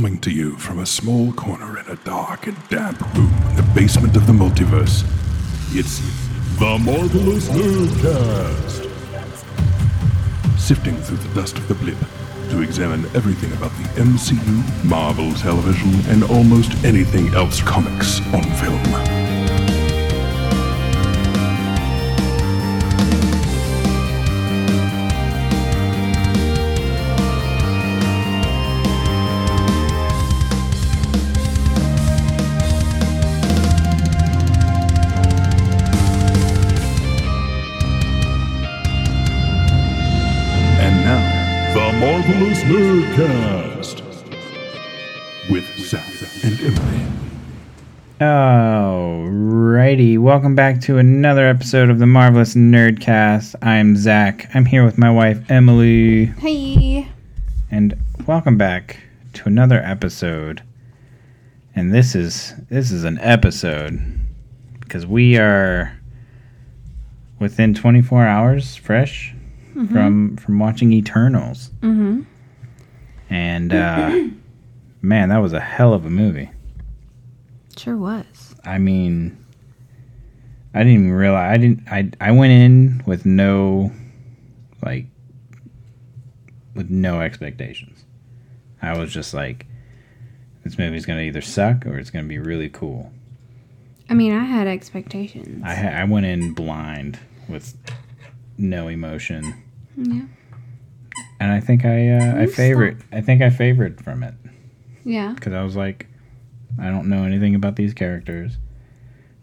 Coming to you from a small corner in a dark and damp room in the basement of the multiverse, it's the Marvelous Nerdcast. Sifting through the dust of the blip to examine everything about the MCU, Marvel Television, and almost anything else comics on film. Welcome back to another episode of the Marvelous Nerdcast. I'm Zach. I'm here with my wife Emily, Hey. and welcome back to another episode. And this is this is an episode because we are within 24 hours fresh from from watching Eternals, Mm-hmm. and uh, man, that was a hell of a movie. Sure was. I mean, I didn't even realize I didn't. I I went in with no, like, with no expectations. I was just like, this movie's gonna either suck or it's gonna be really cool. I mean, I had expectations. I ha- I went in blind with no emotion, yeah. and I think I uh, I favorite. I think I favored from it Yeah. because I was like, I don't know anything about these characters,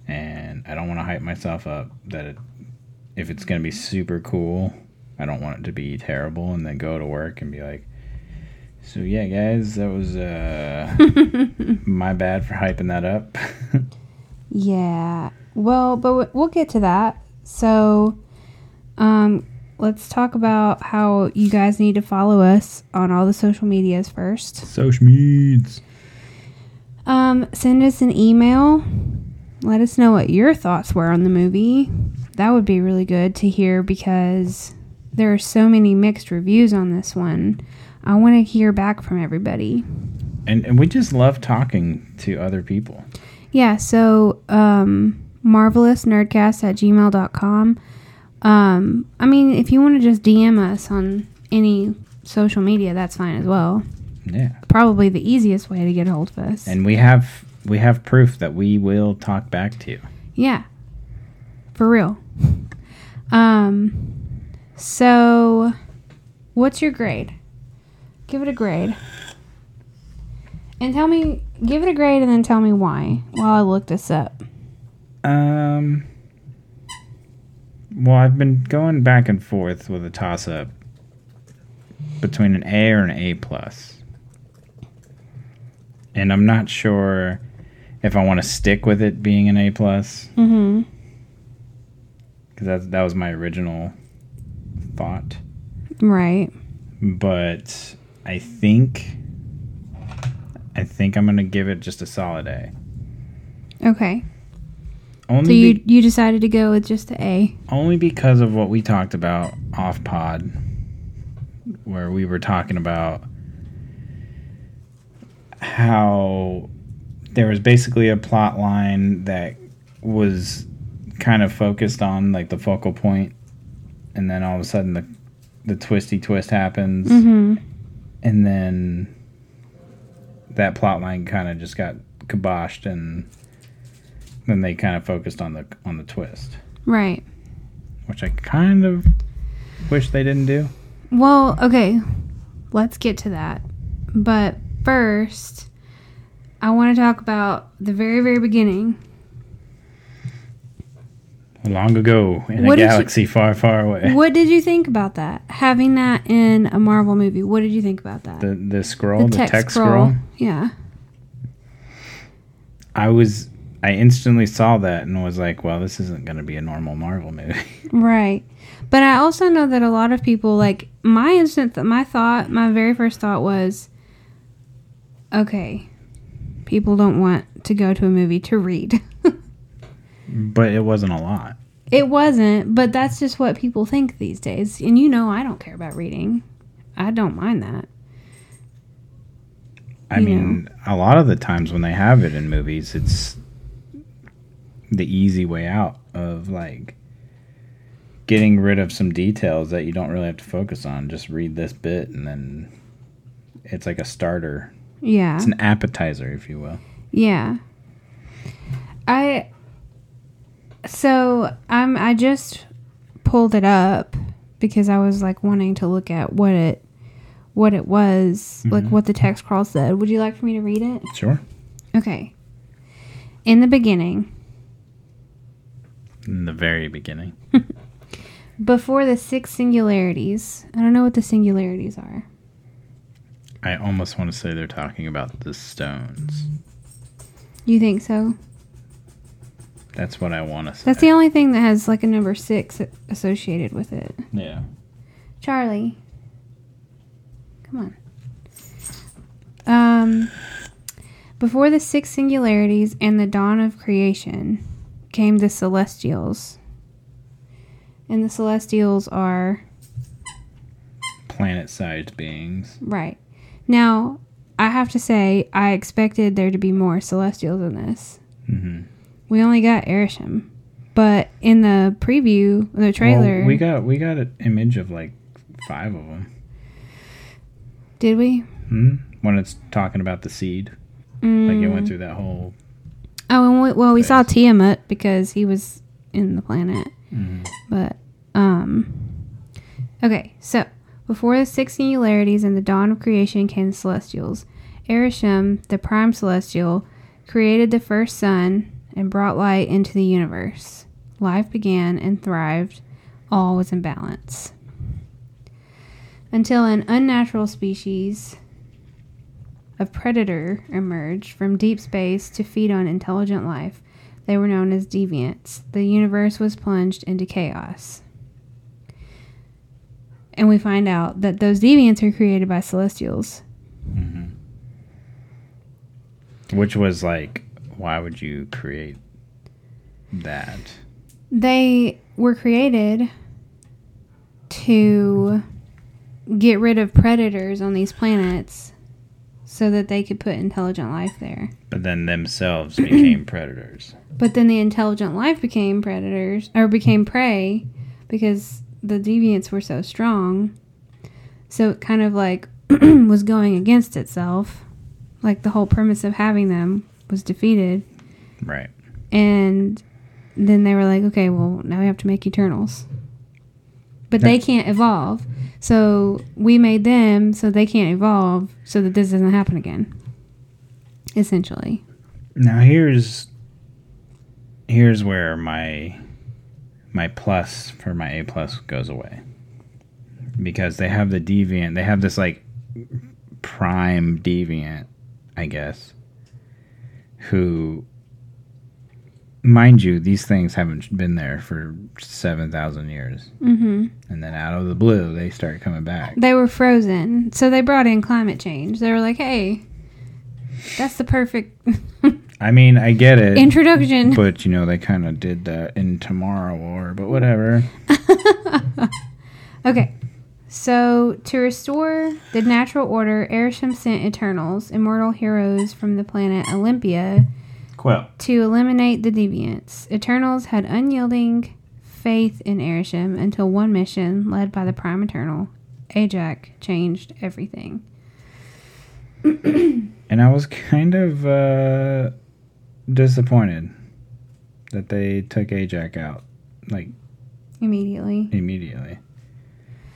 and I don't want to hype myself up that it, if it's gonna be super cool, I don't want it to be terrible, and then go to work and be like, so yeah, guys, that was uh, my bad for hyping that up. Yeah. Well, but we'll get to that. So, um, let's talk about how you guys need to follow us on all the social medias first. Social medias. Um, send us an email. Let us know what your thoughts were on the movie. That would be really good to hear because there are so many mixed reviews on this one. I want to hear back from everybody. And, and we just love talking to other people. Yeah, so um, marvelousnerdcast at gmail.com. Um, I mean, if you want to just DM us on any social media, that's fine as well. Yeah. Probably the easiest way to get a hold of us. And we have we have proof that we will talk back to you. yeah, for real. Um, so what's your grade? Give it a grade. And tell me, give it a grade and then tell me why while I look this up. Um. Well, I've been going back and forth with a toss up between an A or an A plus. plus, and I'm not sure if I want to stick with it being an A plus Mm-hmm. because that that was my original thought. Right. But I think I think I'm gonna give it just a solid A. Okay. Only So be- you you decided to go with just the A. Only because of what we talked about off pod, where we were talking about how there was basically a plot line that was kind of focused on like the focal point, and then all of a sudden the the twisty twist happens, Mm-hmm. and then that plot line kind of just got kiboshed, and then they kind of focused on the on the twist Right. which I kind of wish they didn't do. Well, okay. Let's get to that. But first, I want to talk about the very, very beginning. Long ago in What a did you- galaxy far, far away. What did you think about that? Having that in a Marvel movie. What did you think about that? The the scroll, the, text, scroll. scroll. Yeah. I was I instantly saw that and was like, well, this isn't going to be a normal Marvel movie. Right. But I also know that a lot of people like my instant th- my thought, my very first thought was okay. People don't want to go to a movie to read. but it wasn't a lot. It wasn't, but that's just what people think these days. And you know, I don't care about reading. I don't mind that. I you mean, a lot of the times when they have it in movies, it's the easy way out of like getting rid of some details that you don't really have to focus on. Just read this bit and then it's like a starter. Yeah. It's an appetizer, if you will. Yeah. I so I'm I just pulled it up because I was like wanting to look at what it what it was, like mm-hmm. what the text crawl said. Would you like for me to read it? Sure. Okay. In the beginning, In the very beginning. before the six singularities, I don't know what the singularities are. I almost want to say they're talking about the stones. You think so? That's what I want to say. That's the only thing that has like a number six associated with it. yeah. Charlie. Come on. Um, before the six singularities and the dawn of creation came the celestials. And the celestials are Planet-sized beings. right. Now, I have to say, I expected there to be more celestials in this. hmm We only got Arishem. But in the preview, the trailer, we got we got an image of like five of them. did we? Hmm? When it's talking about the seed, like it Mm. went through that whole. Oh, and we, well, we saw Tiamut because he was in the planet. Mhm. But, um, okay, so before the six singularities and the dawn of creation came the celestials. Arishem, the prime celestial, created the first sun and brought light into the universe. Life began and thrived. All was in balance. Until an unnatural species of predator emerged from deep space to feed on intelligent life. They were known as deviants. The universe was plunged into chaos. And we find out that those deviants are created by celestials. Mm-hmm. Which was like, why would you create that? They were created to get rid of predators on these planets so that they could put intelligent life there. But then themselves became predators. But then the intelligent life became predators or became prey because the deviants were so strong. So it kind of like was going against itself. Like the whole premise of having them was defeated. Right. And then they were like, okay, well, now we have to make Eternals. But they can't evolve. So we made them so they can't evolve so that this doesn't happen again. Essentially. Now here's here's where my my plus for my A plus goes away. Because they have the deviant, they have this like prime deviant, I guess, who mind you, these things haven't been there for 7,000 years. Mm-hmm. And then out of the blue, they start coming back. They were frozen. So they brought in climate change. They were like, hey, that's the perfect I mean, I get it. introduction. But you know, they kind of did that in Tomorrow War, but whatever. Okay. So, to restore the natural order, Arishem sent Eternals, immortal heroes from the planet Olympia, Quill. to eliminate the deviants. Eternals had unyielding faith in Arishem until one mission, led by the Prime Eternal, Ajak, changed everything. And I was kind of uh, disappointed that they took Ajak out like Immediately. immediately.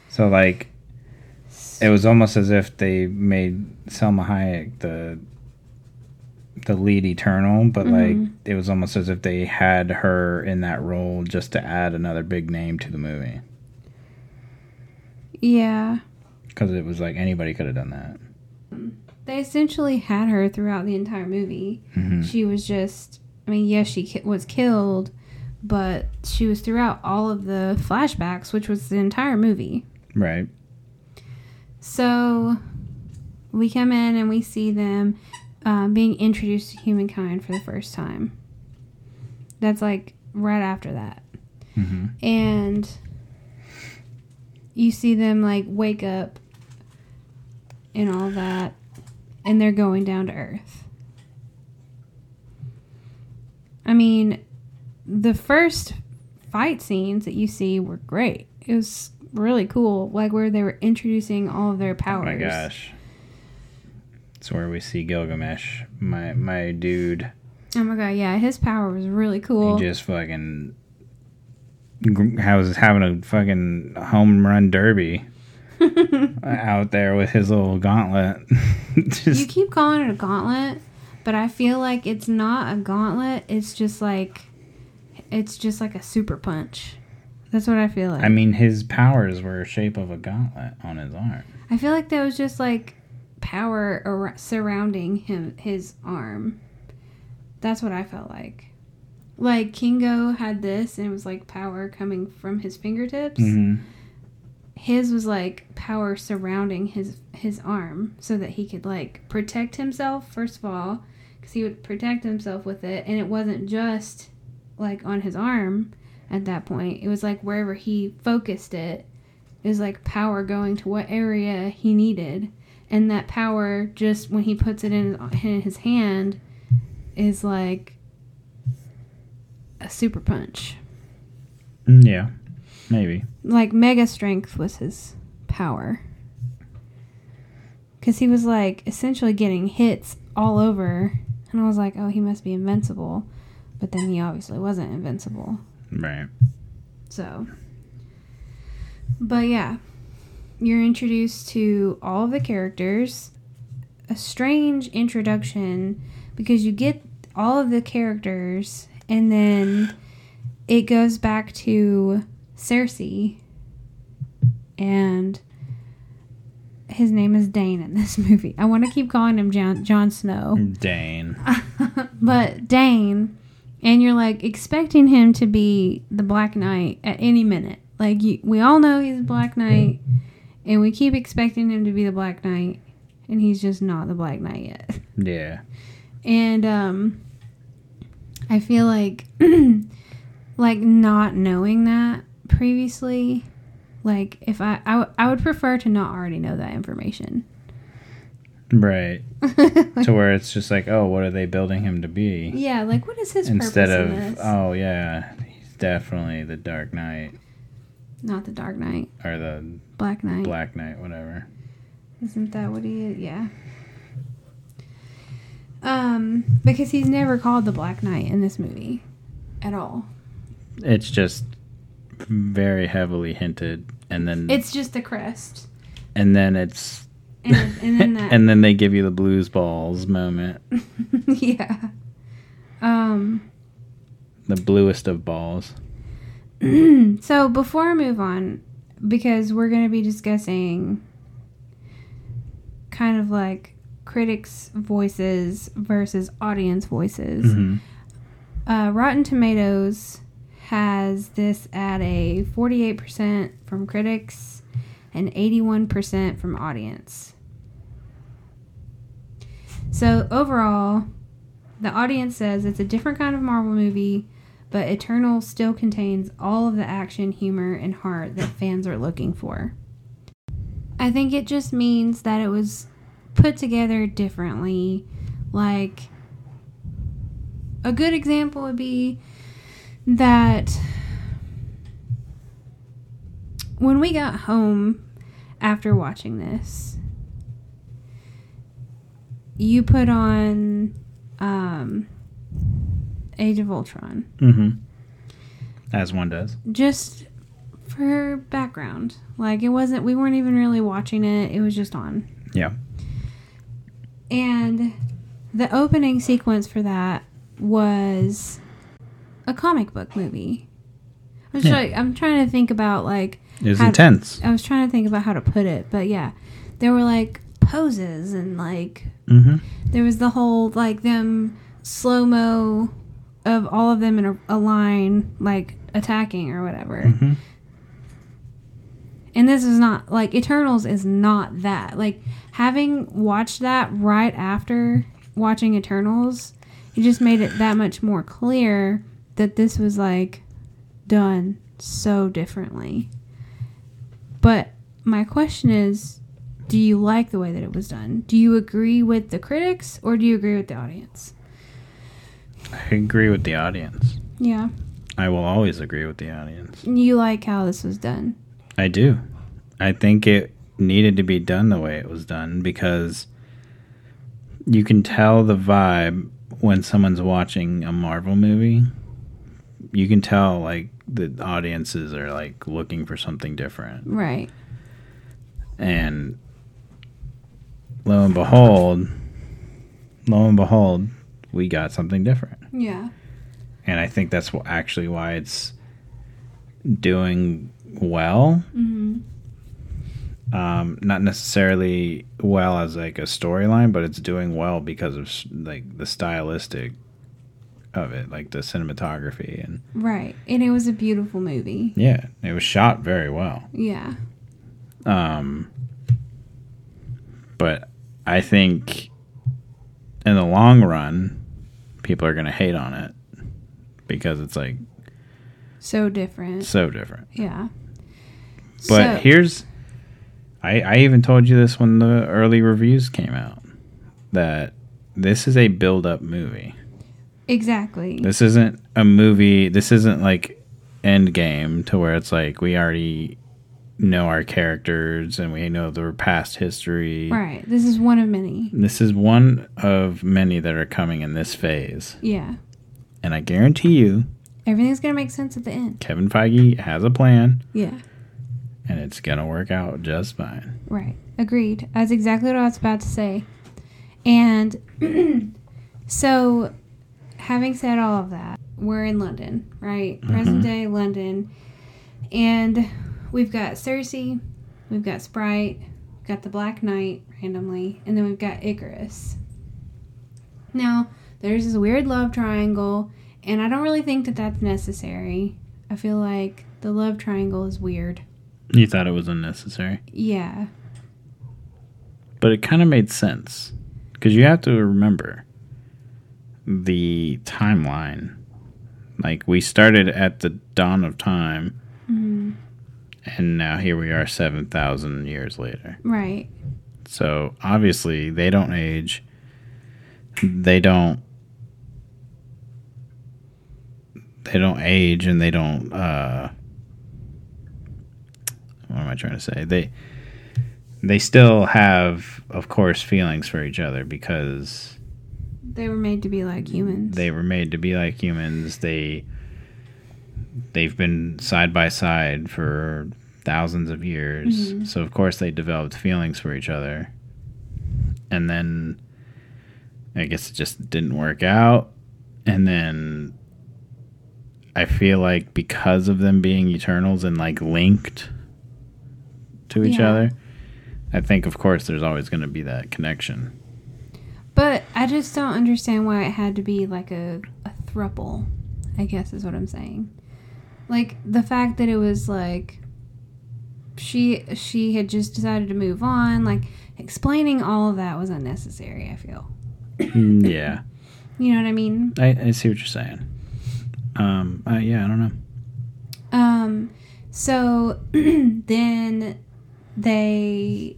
So like, it was almost as if they made Salma Hayek the the lead Eternal, but mm-hmm. like it was almost as if they had her in that role just to add another big name to the movie. Yeah. Because it was like anybody could have done that. Um, They essentially had her throughout the entire movie. Mhm. She was just, I mean, yes, she ki- was killed, but she was throughout all of the flashbacks, which was the entire movie. Right. So we come in and we see them um, being introduced to humankind for the first time. That's like right after that. hmm And you see them like wake up and all that. And they're going down to Earth. I mean, the first fight scenes that you see were great. It was really cool, like where they were introducing all of their powers. Oh my gosh. It's where we see Gilgamesh, my my dude. Oh my god, yeah, his power was really cool. He just fucking gr- was having a fucking home run derby out there with his little gauntlet. you keep calling it a gauntlet, but I feel like it's not a gauntlet. It's just like it's just like a super punch. That's what I feel like. I mean, his powers were shape of a gauntlet on his arm. I feel like that was just like power ar- surrounding him, his arm. That's what I felt like. Like Kingo had this, and it was like power coming from his fingertips. hmm His was like power surrounding his his arm, so that he could like protect himself. First of all, because he would protect himself with it, and it wasn't just like on his arm. At that point, it was like wherever he focused it, it was like power going to what area he needed, and that power just when he puts it in in his hand is like a super punch. Mm, Yeah, maybe. Like mega strength was his power. Cuz he was like essentially getting hits all over and I was like, "Oh, he must be invincible." But then he obviously wasn't invincible. Right. So, but yeah, you're introduced to all of the characters. A strange introduction because you get all of the characters and then it goes back to Sersi and his name is Dane in this movie. I want to keep calling him Jon, Jon Snow Dane. but Dane, and you're like expecting him to be the Black Knight at any minute. Like you, we all know he's the Black Knight, and we keep expecting him to be the Black Knight, and he's just not the Black Knight yet. Yeah. And um, I feel like, like not knowing that previously, like if I, I, w- I would prefer to not already know that information. Right. to where it's just like, oh, what are they building him to be? yeah, like what is his Instead of, in oh yeah, he's definitely the Dark Knight not the Dark Knight, or the Black Knight. Black Knight, whatever. Isn't that what he is? Yeah. Um, because he's never called the Black Knight in this movie at all. It's just very heavily hinted, and then It's just the crest, and then it's and, and then that. and then they give you the blues balls moment, yeah. Um. the bluest of balls. So before I move on, because we're going to be discussing kind of like critics' voices versus audience voices. Mhm. Uh, Rotten Tomatoes has this at a 48% from critics and 81% from audience. So, overall, the audience says it's a different kind of Marvel movie, but Eternal still contains all of the action, humor, and heart that fans are looking for. I think it just means that it was put together differently. Like, a good example would be that when we got home after watching this, you put on um, Age of Ultron Mm-hmm. As one does. just for background. Like it wasn't, we weren't even really watching it. It was just on. Yeah. And the opening sequence for that was a comic book movie. I'm, Yeah. trying, I'm trying to think about like It was intense. I was trying to think about how to put it, but yeah, there were like poses and like Mm-hmm. there was the whole like them slow mo of all of them in a, a line like attacking or whatever. Mm-hmm. And this is not like Eternals is not that. Like having watched that right after watching Eternals, it just made it that much more clear that this was like done so differently. But my question is do you like the way that it was done? Do you agree with the critics or do you agree with the audience? I agree with the audience. Yeah. I will always agree with the audience. You like how this was done. I do. I think it needed to be done the way it was done because you can tell the vibe when someone's watching a Marvel movie. You can tell like the audiences are like looking for something different. Right. And lo and behold, lo and behold, we got something different. Yeah. And I think that's actually why it's doing well. Mm-hmm. Um, not necessarily well as like a storyline, but it's doing well because of like the stylistic of it, like the cinematography and Right. And it was a beautiful movie. yeah, it was shot very well. Yeah. Um, but I think in the long run, people are gonna hate on it because it's like So different. so different. Yeah. But So- here's, I I even told you this when the early reviews came out that this is a build up movie. Exactly. This isn't a movie. This isn't like Endgame to where it's like we already know our characters and we know their past history. right. This is one of many. This is one of many that are coming in this phase. Yeah. And I guarantee you, Everything's going to make sense at the end. Kevin Feige has a plan Yeah. and it's going to work out just fine. Right. Agreed. That's exactly what I was about to say. And so, having said all of that, we're in London, right? Mm-hmm. Present day London. And we've got Sersi, we've got Sprite, we've got the Black Knight randomly, and then we've got Ikaris. Now, there's this weird love triangle, and I don't really think that that's necessary. I feel like the love triangle is weird. You thought it was unnecessary. Yeah. But it kind of made sense because you have to remember the timeline. Like we started at the dawn of time, Mhm. and now here we are, seven thousand years later. Right. So obviously they don't age. They don't. They don't age, and they don't. uh What am I trying to say? They. They still have, of course, feelings for each other because They were made to be like humans. they were made to be like humans. They they've been side by side for thousands of years. Mhm. So of course they developed feelings for each other. And then I guess it just didn't work out. And then I feel like because of them being eternals and like linked to each Yeah. other, I think of course there's always going to be that connection. But I just don't understand why it had to be like a, a thruple, I guess is what I'm saying. Like the fact that it was like she she had just decided to move on, like explaining all of that was unnecessary, I feel. yeah. You know what I mean? I, I see what you're saying. Um, uh, yeah, I don't know. Um, so then they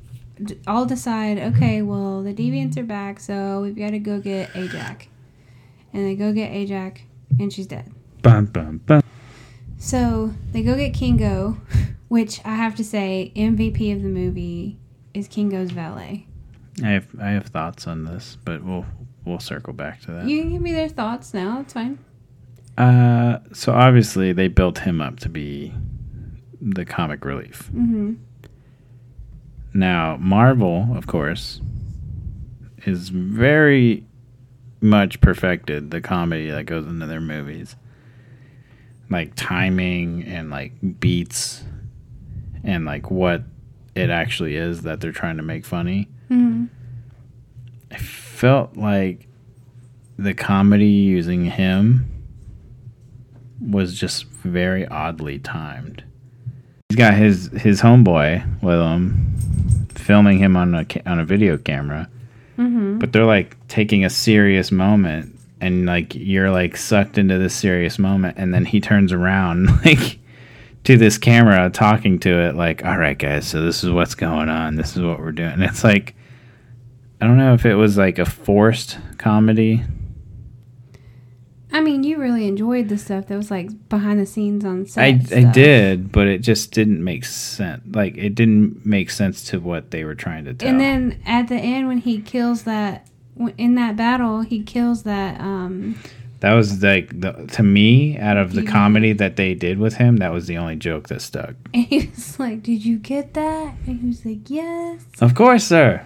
all decide, okay, well, the deviants are back, so we've got to go get Ajax. And they go get Ajax, and she's dead. Bum, bum, bum. So they go get Kingo, which I have to say, MVP of the movie is Kingo's valet. I have I have thoughts on this, but we'll we'll circle back to that. You can give me their thoughts now, it's fine. Uh, so obviously they built him up to be the comic relief. Mm-hmm. Now Marvel, of course, is very much perfected the comedy that goes into their movies, like timing and like beats, and like what it actually is that they're trying to make funny. Mm-hmm. I felt like the comedy using him was just very oddly timed. He's got his his homeboy with him, filming him on a on a video camera, Mm-hmm. but they're like taking a serious moment, and like you're like sucked into this serious moment, and then he turns around like to this camera talking to it like, "All right, guys, so this is what's going on. This is what we're doing." And it's like I don't know if it was like a forced comedy. I mean, you really enjoyed the stuff that was like behind the scenes on set. I I did, but it just didn't make sense. Like it didn't make sense to what they were trying to tell. And then at the end, when he kills that in that battle, he kills that. um that was like the to me out of the comedy that they did with him, that was the only joke that stuck. And he was like, "Did you get that?" And he was like, "Yes." Of course, sir.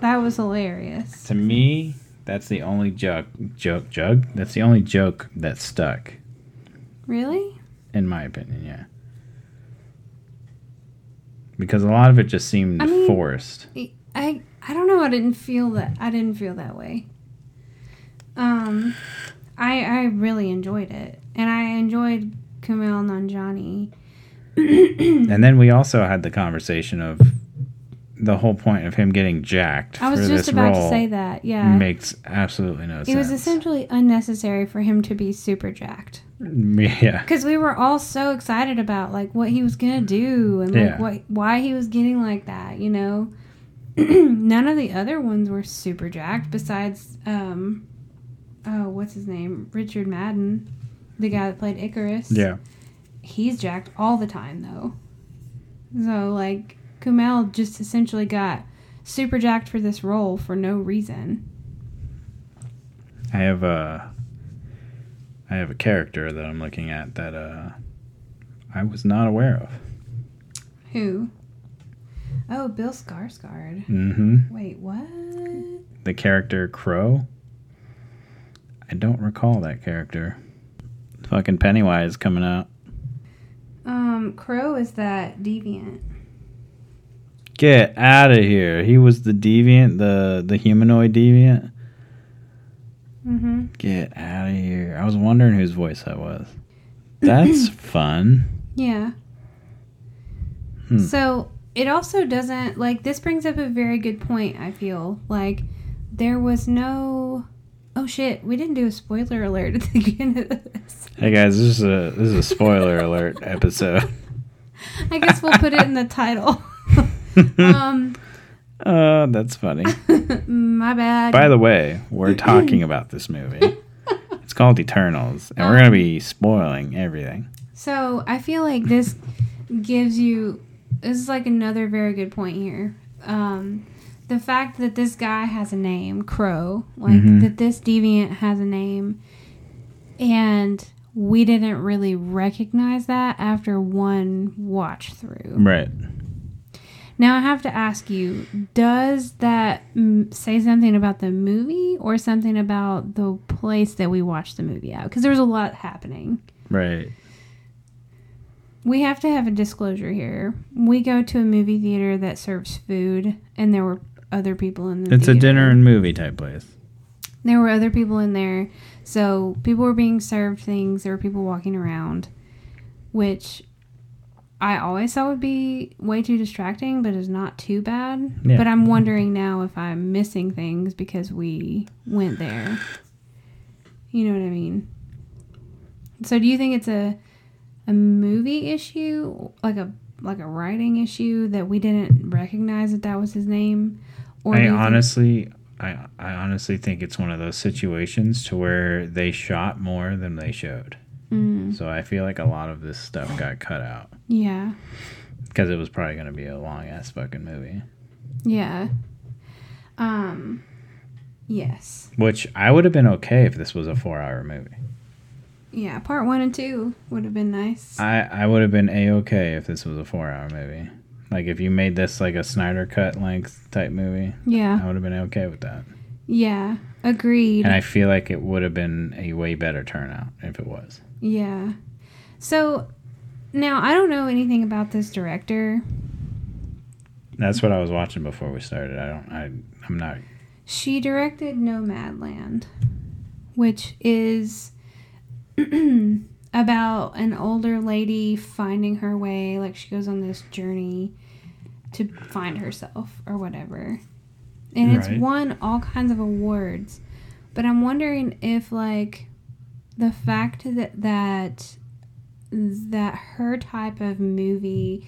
That was hilarious. To me, that's the only joke joke jug. That's the only joke that stuck, Really? in my opinion. Yeah. Because a lot of it just seemed I mean- forced. I I don't know. I didn't feel that. I didn't feel that way. Um, I I really enjoyed it, and I enjoyed Kumail Nanjiani. And then we also had the conversation of the whole point of him getting jacked I was for just this about to say that. Yeah, makes absolutely no sense. it was essentially unnecessary for him to be super jacked. yeah. because we were all so excited about like what he was gonna do and like Yeah. what why he was getting like that you know none of the other ones were super jacked besides um oh what's his name richard madden the guy that played ikaris Yeah. he's jacked all the time though so like kumail just essentially got super jacked for this role for no reason I have a I have a character that I'm looking at that uh I was not aware of. who oh bill skarsgård Mm-hmm. wait what The character Kro. I don't recall that character. Fucking Pennywise coming out. Um, Kro is that deviant. Get out of here. He was the deviant, the the humanoid deviant. Mm-hmm. Get out of here. I was wondering whose voice that was. That's fun. Yeah. Hmm. So it also doesn't like this brings up a very good point. I feel like there was no. Oh shit! We didn't do a spoiler alert at the beginning of this. Hey guys, this is a this is a spoiler alert episode. I guess we'll put it in the title. um, Oh, that's funny. my bad. By the way, we're talking about this movie. It's called Eternals, and we're gonna be spoiling everything. So I feel like this gives you this is like another very good point here. Um, the fact that this guy has a name, Kro, like Mhm. that this deviant has a name, and we didn't really recognize that after one watch through. Right. Now I have to ask you: Does that mm, say something about the movie, or something about the place that we watched the movie at? Because there was a lot happening. Right. We have to have a disclosure here. We go to a movie theater that serves food, and there were other people in the. It's a dinner and movie type place. There were other people in there, so people were being served things. There were people walking around, which I always thought would be way too distracting, but is not too bad. Yeah. But I'm wondering now if I'm missing things because we went there. You know what I mean? So, do you think it's a a movie issue, like a like a writing issue that we didn't recognize that that was his name? do I you think- honestly, I I honestly think it's one of those situations to where they shot more than they showed. Mm, So I feel like a lot of this stuff got cut out yeah. because it was probably gonna be a long ass fucking movie. Yeah. Um. Yes. Which I would have been okay if this was a four hour movie. Yeah. Part one and two would have been nice. I, I would have been a okay if this was a four hour movie. Like if you made this like a Snyder cut length type movie, yeah. I would have been okay with that. Yeah. Agreed. And I feel like it would have been a way better turnout if it was. yeah. So now I don't know anything about this director. That's what I was watching before we started. I don't I I'm not She directed Nomadland, which is about an older lady finding her way. Like she goes on this journey to find herself or whatever. And it's won all kinds of awards. But I'm wondering if, like, the fact that, that that her type of movie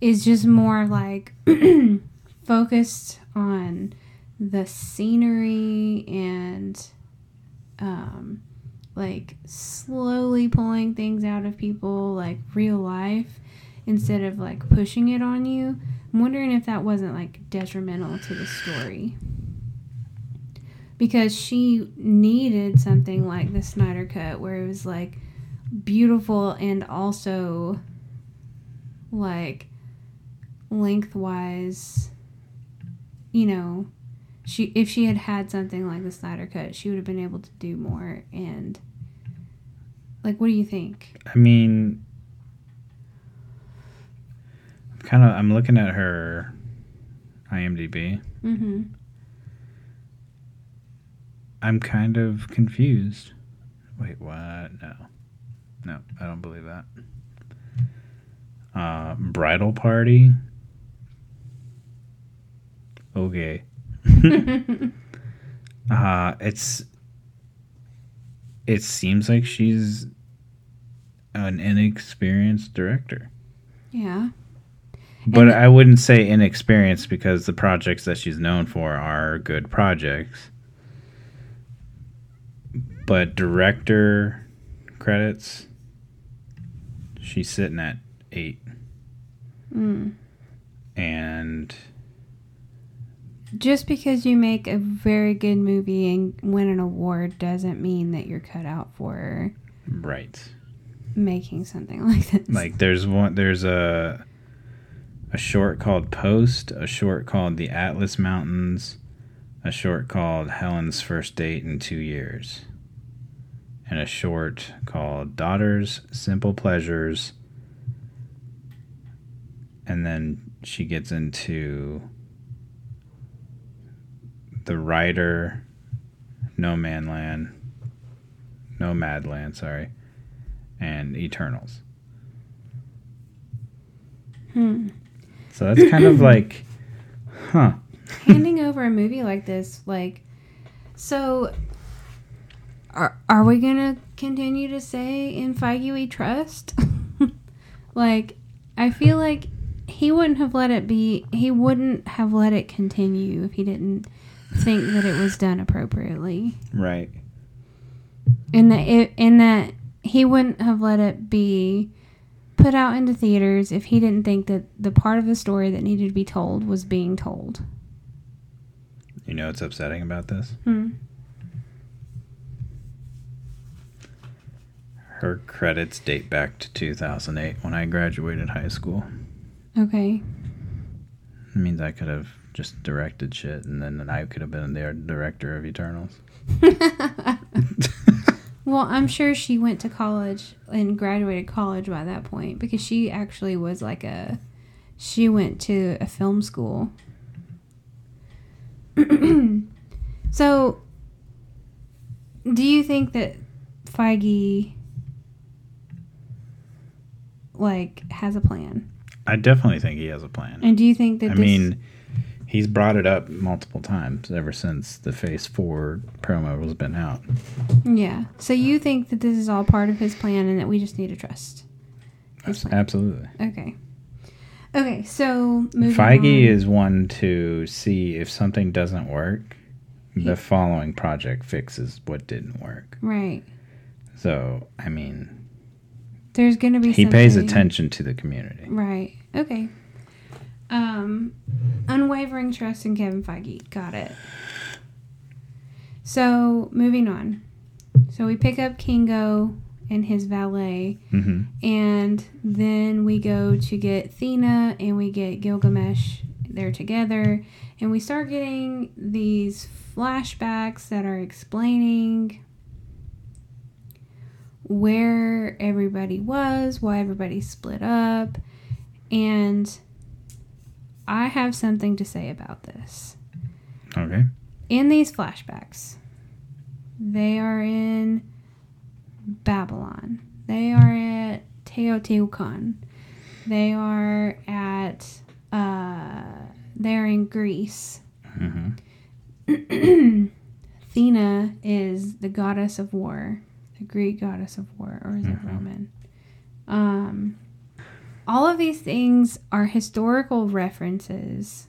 is just more like focused on the scenery and um like slowly pulling things out of people like real life instead of like pushing it on you. I'm wondering if that wasn't like detrimental to the story. Because she needed something like the Snyder Cut where it was like beautiful and also like lengthwise you know she if she had had something like the Snyder cut she would have been able to do more and like what do you think I mean, I'm kind of. I'm looking at her IMDb. mm-hmm I'm kind of confused. Wait, what? No, no, I don't believe that. Uh, bridal party. Okay. uh, it's. It seems like she's an inexperienced director. yeah But And- I wouldn't say inexperienced because the projects that she's known for are good projects. But director credits, she's sitting at eight. mm. And just because you make a very good movie and win an award doesn't mean that you're cut out for right. making something like this Like there's one there's a a short called Post, a short called The Atlas Mountains, a short called Helen's First Date in 2 Years. And a short called Daughters Simple Pleasures. And then she gets into The Rider, No Man Land, Nomad Land, sorry, and Eternals. hmm. So that's kind of like, huh? handing over a movie like this, like, so are are we gonna continue to say in Feige we trust? like, I feel like he wouldn't have let it be. He wouldn't have let it continue if he didn't think that it was done appropriately. Right. In that, it, in that he wouldn't have let it be put out into theaters if he didn't think that the part of the story that needed to be told was being told. You know what's upsetting about this? Hmm. Her credits date back to 2008 when I graduated high school. Okay. It means I could have just directed shit and then I could have been the director of Eternals. Well, I'm sure she went to college and graduated college by that point because she actually was like a. She went to a film school. so, do you think that Feige like has a plan? I definitely think he has a plan. And do you think that I this, mean, he's brought it up multiple times ever since the Phase 4 promo has been out. yeah. So you think that this is all part of his plan and that we just need to trust? Absolutely. Okay. Okay, so moving Feige on. is one to see if something doesn't work, the following project fixes what didn't work. right. So, I mean, There's gonna be he pays attention to the community. Right. Okay. Um, unwavering trust in Kevin Feige. Got it. So moving on. So we pick up Kingo and his valet, hmm and then we go to get Thena and we get Gilgamesh. They're together, and we start getting these flashbacks that are explaining where everybody was, why everybody split up, and I have something to say about this. Okay. In these flashbacks, they are in Babylon. They are at Teotihuacan. They are at uh they're in Greece. hmm Athena is the goddess of war, the Greek goddess of war, or is it Mhm. Roman? Um, all of these things are historical references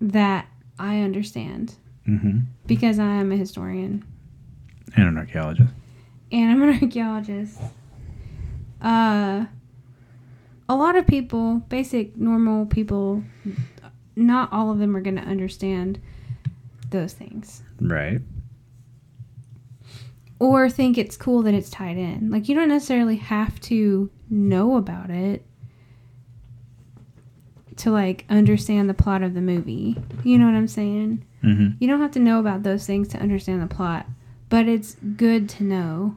that I understand Mm-hmm. because I am a historian And an archaeologist. and I'm an archaeologist. Uh, a lot of people, basic normal people, not all of them are going to understand those things Right. Or think it's cool that it's tied in. Like you don't necessarily have to know about it to like understand the plot of the movie. You know what I'm saying? Mm-hmm. You don't have to know about those things to understand the plot, but it's good to know.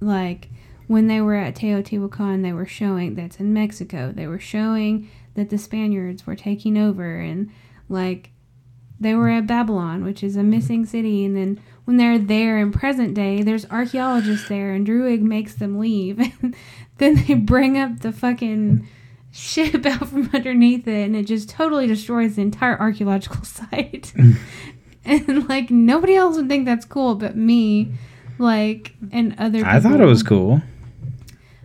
Like when they were at Teotihuacan, they were showing that's in Mexico. They were showing that the Spaniards were taking over, and like they were at Babylon, which is a missing city. And then when they're there in present day, there's archaeologists there, and Druig makes them leave. And then they bring up the fucking ship out from underneath it, and it just totally destroys the entire archaeological site. and like nobody else would think that's cool, but me, like, and other. People. I thought it was cool.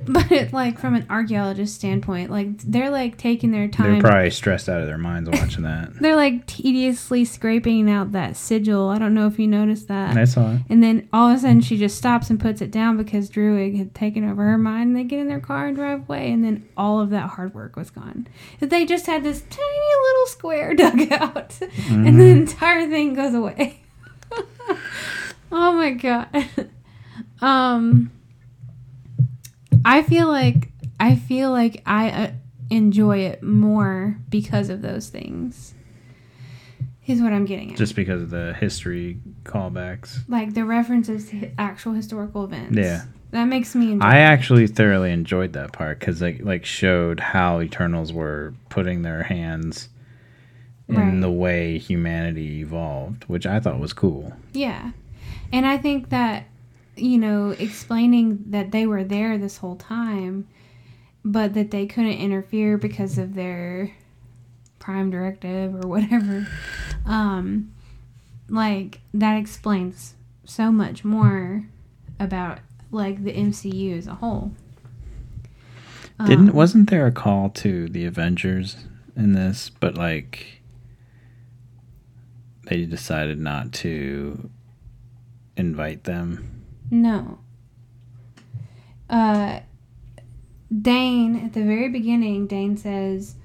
But it like from an archaeologist standpoint, like they're like taking their time. They're probably stressed out of their minds watching that. They're like tediously scraping out that sigil. I don't know if you noticed that. I saw it. And then all of a sudden she just stops and puts it down because Druig had taken over her mind. And they get in their car and drive away, and then all of that hard work was gone. They just had this tiny little square dug out, and the entire thing goes away. oh my god. Um, I feel like I feel like I uh, enjoy it more because of those things. Is what I'm getting at Just because of the history callbacks. like the references to actual historical events. Yeah. that makes me enjoy. I actually thoroughly enjoyed that part because like like showed how Eternals were putting their hands in Right. the way humanity evolved, which I thought was cool. yeah, and I think that you know explaining that they were there this whole time, but that they couldn't interfere because of their prime directive or whatever. Um, like that explains so much more about like the MCU as a whole. Didn't Um, wasn't there a call to the Avengers in this, but like they decided not to invite them. No. Uh, Dane, at the very beginning, Dane says,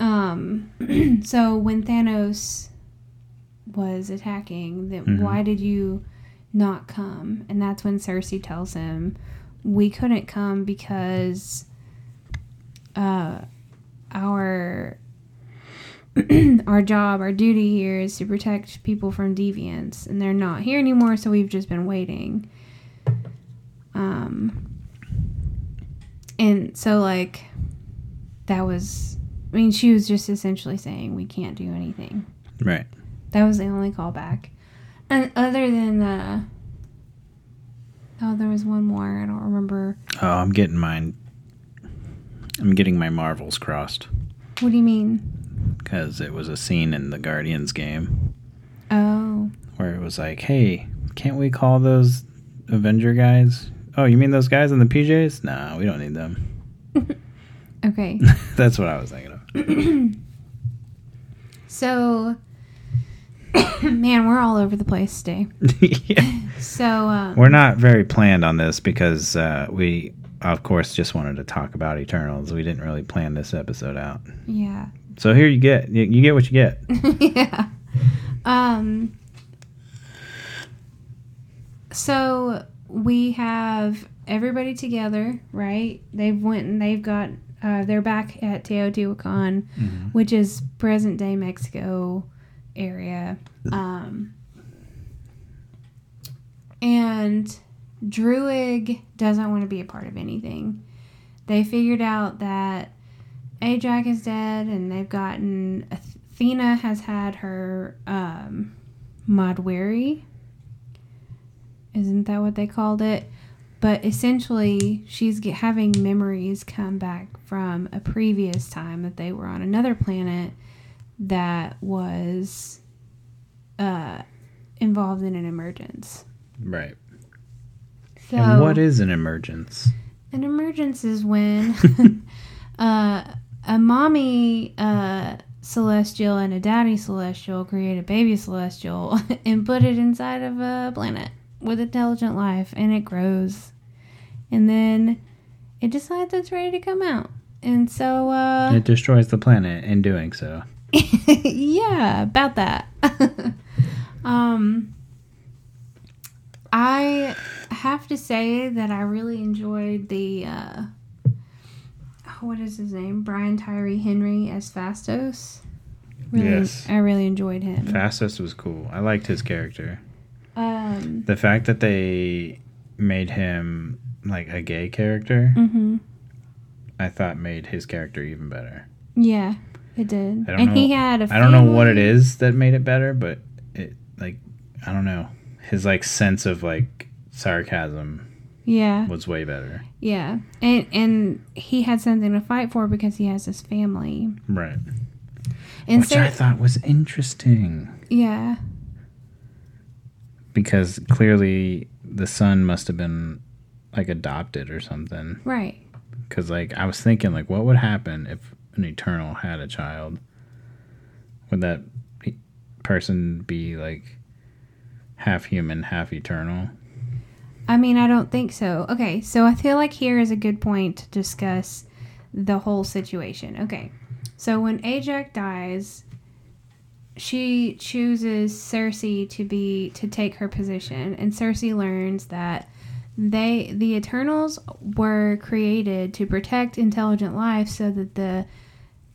um, so when Thanos was attacking, then Mhm. why did you not come? And that's when Sersi tells him, we couldn't come because, uh, our our job, our duty here is to protect people from deviants, and they're not here anymore, so we've just been waiting. Um, and so like that was, I mean, she was just essentially saying we can't do anything. Right. That was the only callback, and other than uh, oh, there was one more. I don't remember. Oh, I'm getting mine. I'm getting my Marvels crossed What do you mean? because it was a scene in the Guardians game Oh, where it was like, "Hey, can't we call those Avenger guys?" Oh, you mean those guys in the PJs? Nah, we don't need them. okay. That's what I was thinking of. So, man, we're all over the place today. yeah. So, um, We're not very planned on this because uh, we, of course, just wanted to talk about Eternals. We didn't really plan this episode out. yeah. So here you get you, you get what you get. yeah. Um. So we have everybody together, right? They've went and they've got. Uh, they're back at Teotihuacan, which is present day Mexico area. Um. And Druig doesn't want to be a part of anything. They figured out that Ajax is dead, and they've gotten Athena has had her um, Mahd Wy'ry. Isn't that what they called it? But essentially, she's get, having memories come back from a previous time that they were on another planet that was uh, involved in an emergence. Right. So and what is an emergence? An emergence is when uh, a mommy uh, celestial and a daddy celestial create a baby celestial and put it inside of a planet with intelligent life, and it grows, and then it decides it's ready to come out, and so uh, It destroys the planet in doing so. yeah, about that. um, I have to say that I really enjoyed the uh, what is his name? Brian Tyree Henry as Phastos. Really, Yes. I really enjoyed him. Phastos was cool. I liked his character. Um, The fact that they made him like a gay character, hmm I thought made his character even better. yeah, it did, I don't and he know- had a. I don't know what it is that made it better, but it like I don't know. His like sense of like sarcasm Yeah, was way better. yeah, and and he had something to fight for because he has his family. Right. And Which so, I thought was interesting yeah, because clearly the son must have been like adopted or something. right. Because like I was thinking like what would happen if an eternal had a child? Would that person be like half human, half eternal? I mean, I don't think so. Okay, so I feel like here is a good point to discuss the whole situation. Okay, so when Ajax dies, she chooses Sersi to be to take her position, and Sersi learns that they the Eternals were created to protect intelligent life, so that the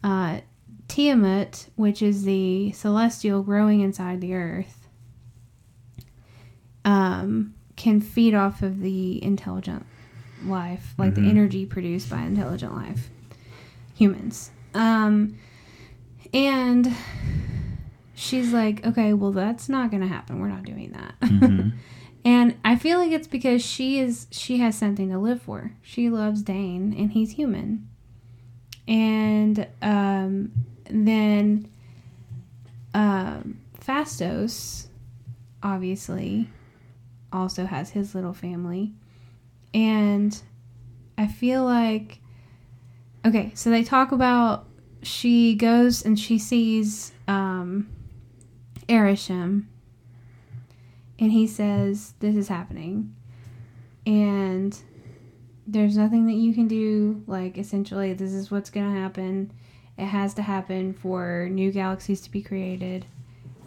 uh, Tiamut, which is the celestial growing inside the earth, um, can feed off of the intelligent life, like the Mhm. energy produced by intelligent life, humans. Um, and she's like, okay, well, that's not going to happen. We're not doing that. Mhm. and I feel like it's because she is she has something to live for. She loves Dane, and he's human. And um, then um, Phastos, obviously, also has his little family. And I feel like okay, so they talk about she goes and she sees um Arishem. And he says this is happening. And there's nothing that you can do. Like essentially this is what's going to happen. It has to happen for new galaxies to be created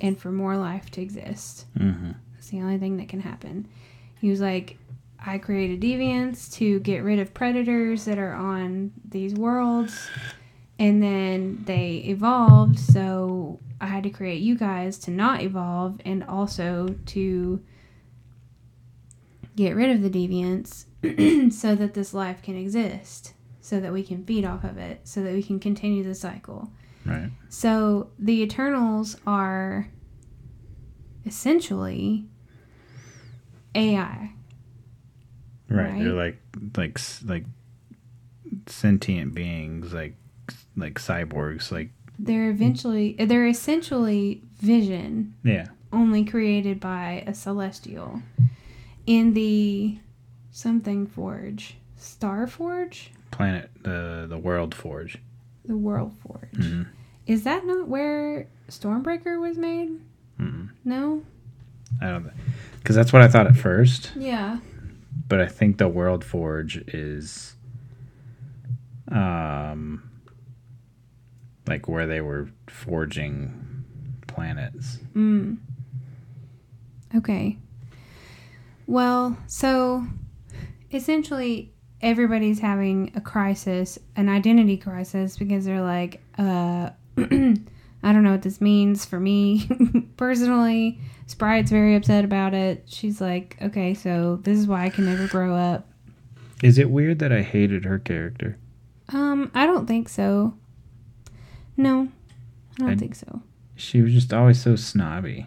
and for more life to exist. Mhm. it's the only thing that can happen. He was like, I created deviants to get rid of predators that are on these worlds, and then they evolved, so I had to create you guys to not evolve and also to get rid of the deviants so that this life can exist, so that we can feed off of it, so that we can continue the cycle. Right. So the Eternals are essentially AI. Right. Right? They're like like like sentient beings, like like cyborgs, like They're eventually they're essentially vision yeah. only created by a celestial in the something forge. Star Forge? Planet the the world forge. The World Forge. Mhm. Is that not where Stormbreaker was made? Mm. No? I don't because that's what I thought at first, Yeah. but I think the world forge is um like where they were forging planets. Mm. Okay. Well, so essentially everybody's having a crisis, an identity crisis, because they're like, uh, I don't know what this means for me personally. Sprite's very upset about it. She's like, okay, so this is why I can never grow up. Is it weird that I hated her character? Um, I don't think so. No, I don't I- think so. She was just always so snobby.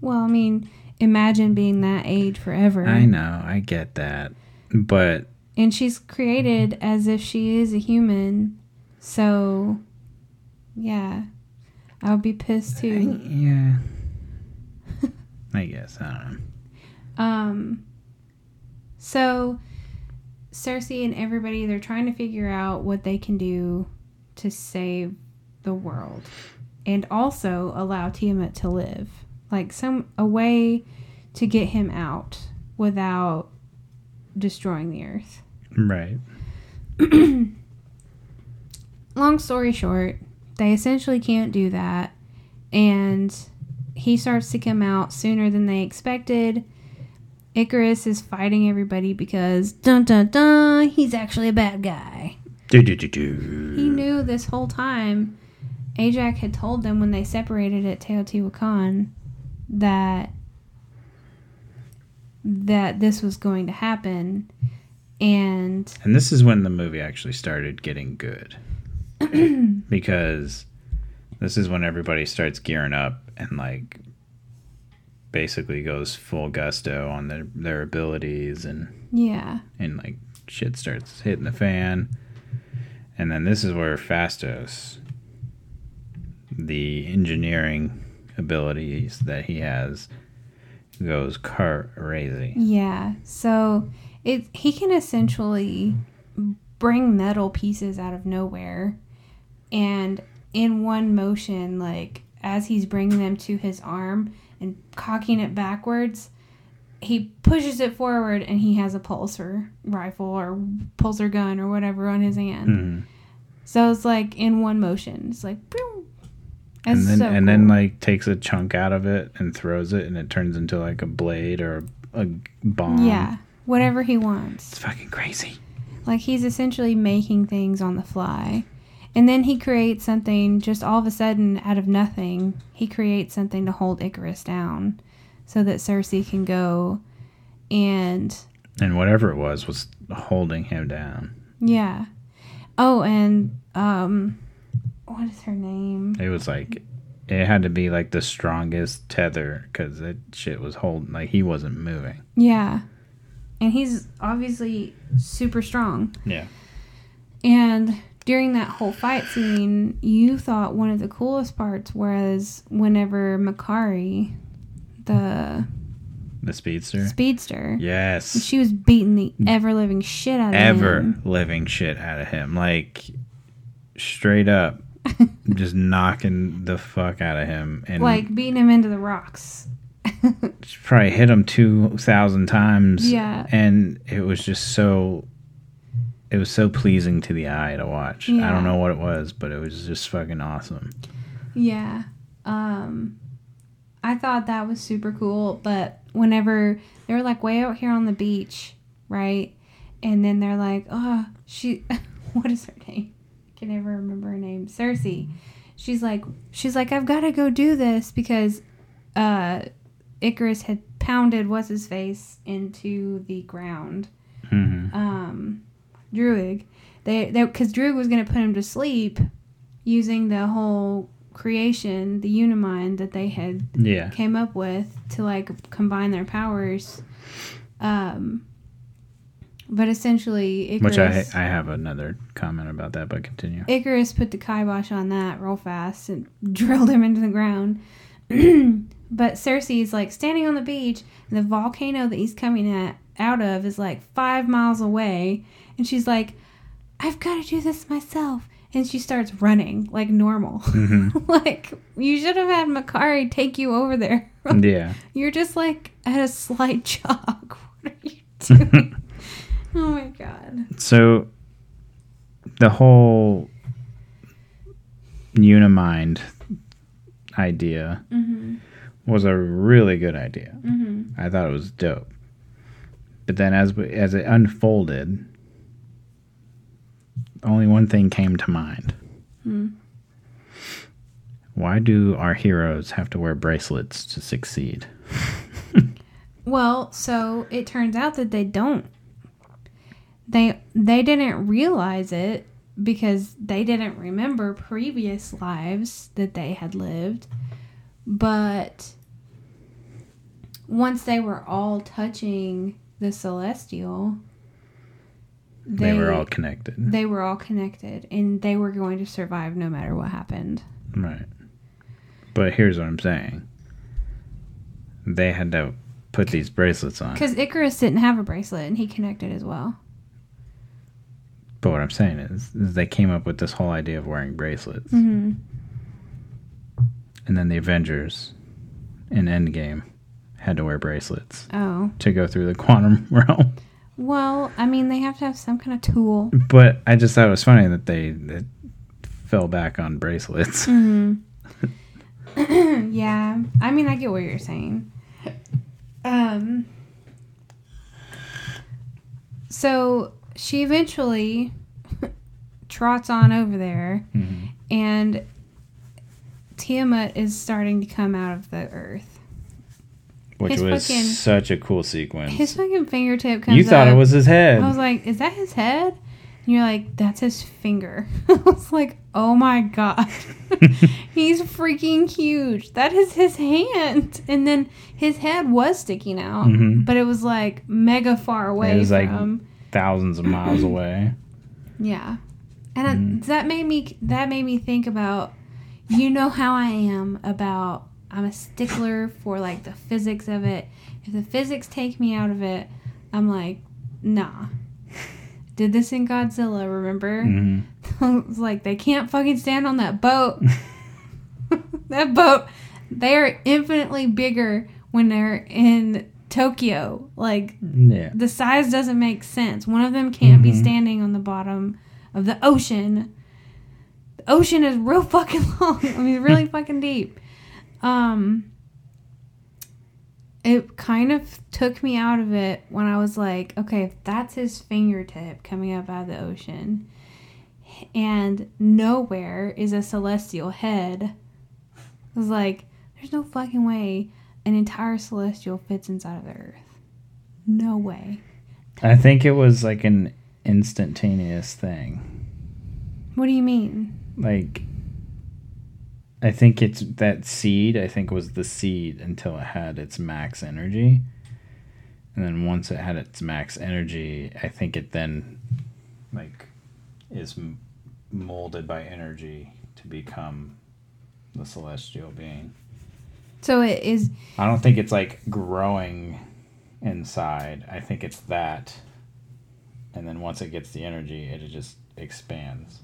Well, I mean, imagine being that age forever. I know, I get that. But and she's created as if she is a human. So, yeah, I would be pissed I- too. yeah. I guess, I don't know. Um, so Sersi and everybody they're trying to figure out what they can do to save the world and also allow Tiamut to live. Like some a way to get him out without destroying the earth. Right. long story short, they essentially can't do that. And he starts to come out sooner than they expected. Ikaris is fighting everybody because dun dun dun, he's actually a bad guy. Do do do do. He knew this whole time. Ajax had told them when they separated at Teotihuacan that that this was going to happen and And this is when the movie actually started getting good. because this is when everybody starts gearing up and like basically goes full gusto on their their abilities and yeah. and like shit starts hitting the fan. And then this is where Phastos the engineering abilities that he has goes crazy. Yeah. So it he can essentially bring metal pieces out of nowhere and in one motion like as he's bringing them to his arm and cocking it backwards he pushes it forward and he has a pulsar rifle or pulsar gun or whatever on his hand. Mhm. So it's like in one motion. It's like boom. and then so and then like takes a chunk out of it and throws it and it turns into like a blade or a, a bomb. yeah, whatever he wants. It's fucking crazy. Like he's essentially making things on the fly. And then he creates something just all of a sudden out of nothing. He creates something to hold Ikaris down so that Sersi can go and And whatever it was was holding him down. yeah. Oh, and um what is her name? It was like it had to be like the strongest tether because that shit was holding like he wasn't moving. Yeah. And he's obviously super strong. Yeah. And during that whole fight scene, you thought one of the coolest parts was whenever Makkari, the The speedster. speedster, Yes. she was beating the ever living shit out of Ever him. Ever living shit out of him. Like straight up just knocking the fuck out of him and Like beating him into the rocks. She probably hit him 2000 times Yeah. and it was just so it was so pleasing to the eye to watch Yeah. i don't know what it was but it was just fucking awesome Yeah. Um I thought that was super cool, but whenever they were like way out here on the beach, right? And then they're like, "Oh, she what is her name? I can never remember her name. Sersi." She's like she's like, "I've got to go do this because uh Ikaris had pounded what's his face into the ground." hmm um, Druig. They they because Druig was gonna put him to sleep using the whole creation, the Unimind that they had yeah came up with to like combine their powers. Um, but essentially, Ikaris, which I, I have another comment about that but continue Ikaris put the kibosh on that real fast and drilled him into the ground. but Sersi's like standing on the beach, and the volcano that he's coming at out of is like five miles away, and she's like, "I've got to do this myself." And she starts running like normal. like you should have had Makkari take you over there. yeah You're just like at a slight jog. What are you doing? oh my god. so the whole unimind idea Mm-hmm. was a really good idea Mm-hmm. i thought it was dope but then as we- as it unfolded only one thing came to mind Hmm. why do our heroes have to wear bracelets to succeed Well, so it turns out that they don't. They they didn't realize it because they didn't remember previous lives that they had lived. But once they were all touching the celestial, they, were all connected they were all connected and they were going to survive no matter what happened. right but here's what i'm saying they had to put these bracelets on Because Ikaris didn't have a bracelet and he connected as well. But what I'm saying is, is they came up with this whole idea of wearing bracelets, hmm and then the Avengers in Endgame had to wear bracelets Oh. to go through the quantum realm. Well, I mean, they have to have some kind of tool. But I just thought it was funny that they, they fell back on bracelets. Mm. yeah. I mean, I get what you're saying. Um. So she eventually trots on over there, Mhm. and Tiamut is starting to come out of the earth. Which His was fucking- such a cool sequence. His fucking fingertip comes you thought up. it was his head. I was like, is that his head? And you're like, that's his finger. I was like, oh my god. He's freaking huge. That is his hand. And then his head was sticking out, Mhm. but it was like mega far away It was, like, from. Thousands of miles away. yeah. And I- Mhm. that made me that made me think about you know how I am about I'm a stickler for like the physics of it. If the physics take me out of it, I'm like, nah. Did this in Godzilla, remember? Mhm. I was like, they can't fucking stand on that boat. that boat, they are infinitely bigger when they're in Tokyo. Like, Yeah. the size doesn't make sense. One of them can't be Mhm. standing on the bottom of the ocean. The ocean is real fucking long. I mean, really fucking deep. Um, it kind of took me out of it when I was like, okay, if that's his fingertip coming up out of the ocean, and nowhere is a celestial head, I was like, there's no fucking way an entire celestial fits inside of the earth. No way. I think it was like an instantaneous thing. What do you mean? Like, I think it's that seed, I think was the seed until it had its max energy. And then once it had its max energy, I think it then, like, is m- molded by energy to become the celestial being. So it is I don't think it's like growing inside. I think it's that. And then once it gets the energy, it just expands.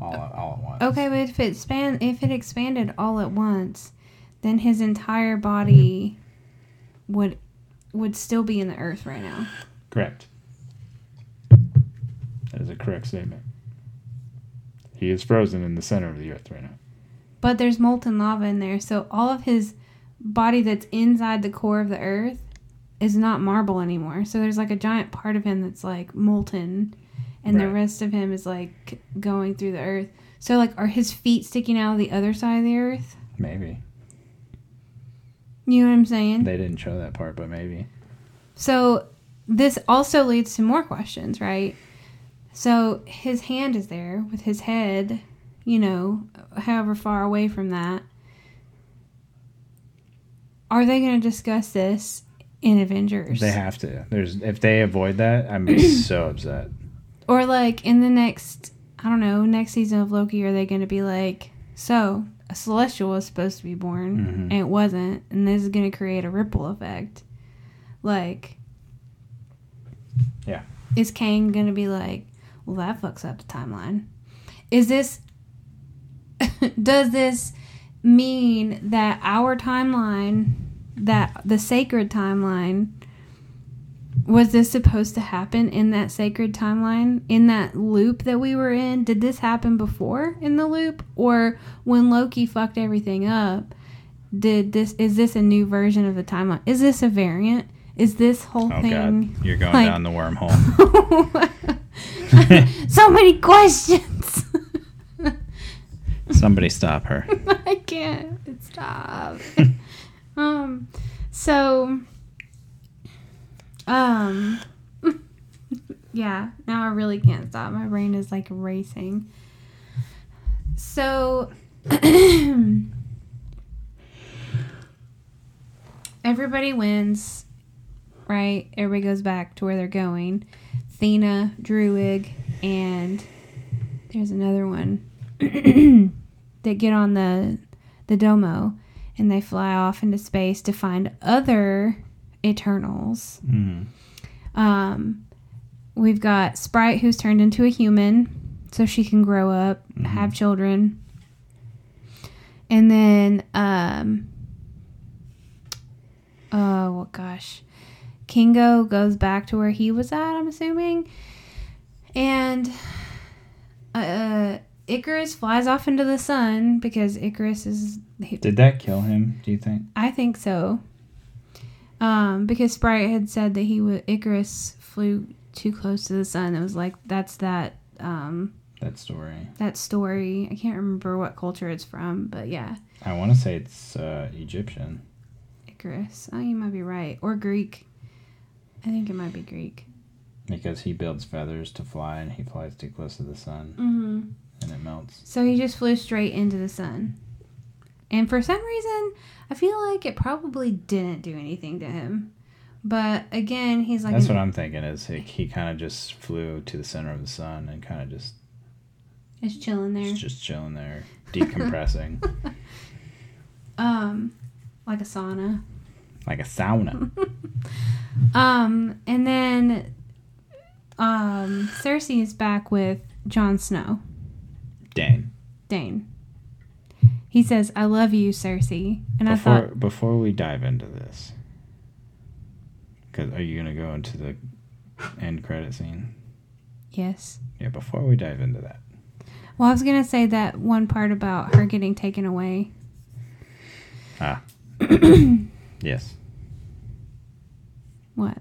All, at- all at once. okay, but if it span if it expanded all at once, then his entire body would would still be in the earth right now. Correct. That is a correct statement. He is frozen in the center of the earth right now. But there's molten lava in there, so all of his body that's inside the core of the earth is not marble anymore. So there's like a giant part of him that's like molten and the rest of him is like going through the earth. So like are his feet sticking out of the other side of the earth? Maybe. You know what I'm saying? They didn't show that part, but maybe. So this also leads to more questions, right? So his hand is there with his head, you know, however far away from that. Are they going to discuss this in Avengers? They have to. There's if they avoid that, I'm so upset. Or like in the next, I don't know, next season of Loki, are they going to be like, so a celestial was supposed to be born Mhm. and it wasn't, and this is going to create a ripple effect? Like, Yeah. is Kang going to be like, well, that fucks up the timeline? Is this, does this mean that our timeline, that the sacred timeline, was this supposed to happen in that sacred timeline in that loop that we were in? Did this happen before in the loop? Or when loki fucked everything up did this is this a new version of the timeline? Is this a variant? Is this whole Oh thing god, you're going like- down the wormhole. so many questions. Somebody stop her. I can't. Stop. um, so, um, yeah. Now I really can't stop. My brain is like racing. So, everybody wins, right? Everybody goes back to where they're going. Thena, Druig, and there's another one that get on the the domo and they fly off into space to find other Eternals. Mhm. Um, we've got Sprite, who's turned into a human, so she can grow up, have children. And then, um, oh well, gosh, Kingo goes back to where he was at. I'm assuming, and uh, Ikaris flies off into the sun because Icarus is. he- Did that kill him? Do you think? I think so. Um, because Sprite had said that he would Icarus flew too close to the sun. It was like that's that um That story. that story. I can't remember what culture it's from, but yeah, I want to say it's uh, Egyptian. Icarus. Oh, you might be right, or Greek. I think it might be Greek. Because he builds feathers to fly and he flies too close to the sun Mm-hmm. and it melts. So he just flew straight into the sun, and for some reason, I feel like it probably didn't do anything to him. But again, he's like That's what I'm thinking is he, he kind of just flew to the center of the sun and kind of just it's chilling there. just chilling there, decompressing Um, like a sauna. like a sauna. Um, and then um, Sersi is back with Jon Snow, Dane. Dane. He says, "I love you, Sersi," and I Before thought, before we dive into this, because are you gonna go into the end credit scene? yes. Yeah. Before we dive into that, Well, I was gonna say that one part about her getting taken away. Ah. yes. What?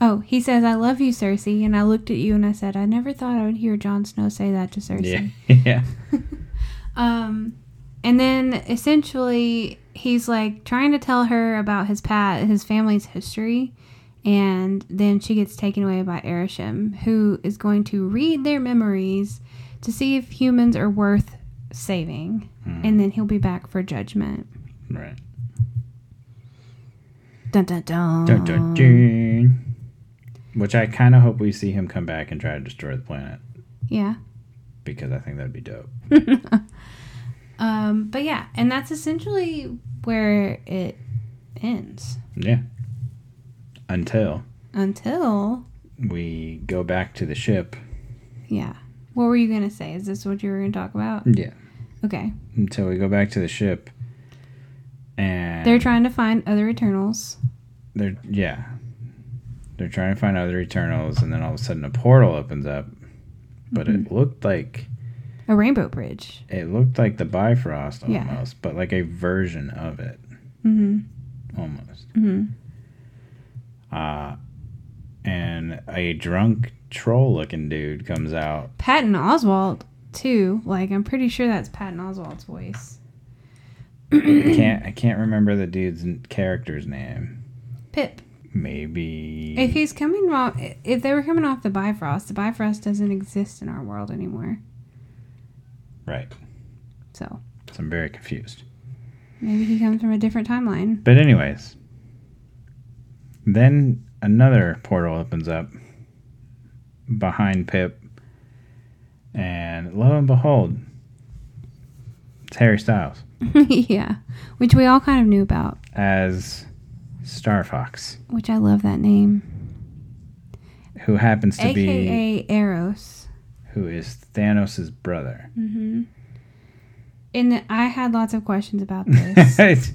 Oh, he says, "I love you, Sersi," and I looked at you and I said, "I never thought I would hear Jon Snow say that to Cersei." Yeah. yeah. Um, and then essentially he's like trying to tell her about his pat his family's history, and then she gets taken away by Arishem, who is going to read their memories to see if humans are worth saving, hmm. and then he'll be back for judgment. Right. Dun dun dun. Dun, dun, dun. Which I kind of hope we see him come back and try to destroy the planet Yeah. because I think that'd be dope. Um, but yeah, and that's essentially where it ends Yeah. Until until we go back to the ship. yeah. What were you gonna say? Is this what you were gonna talk about? Yeah. Okay. Until we go back to the ship. And They're trying to find other Eternals. they're yeah. They're trying to find other Eternals and then all of a sudden a portal opens up. But Mm-hmm. it looked like A rainbow bridge. it looked like the Bifrost Yeah. almost, but like a version of it Mm-hmm. almost. Mm-hmm. Uh and a drunk troll looking dude comes out. Patton Oswalt too. Like I'm pretty sure that's Patton Oswalt's voice. I can't I can't remember the dude's character's name. Pip. Maybe If he's coming off, if they were coming off the Bifrost, the Bifrost doesn't exist in our world anymore. Right. So So I'm very confused. maybe he comes from a different timeline. But anyways, then another portal opens up behind Pip, and lo and behold, it's Harry Styles yeah, which we all kind of knew about. as Star Fox, Which I love that name. who happens to be AKA Eros. Who is Thanos' brother. Mm-hmm. And I had lots of questions about this.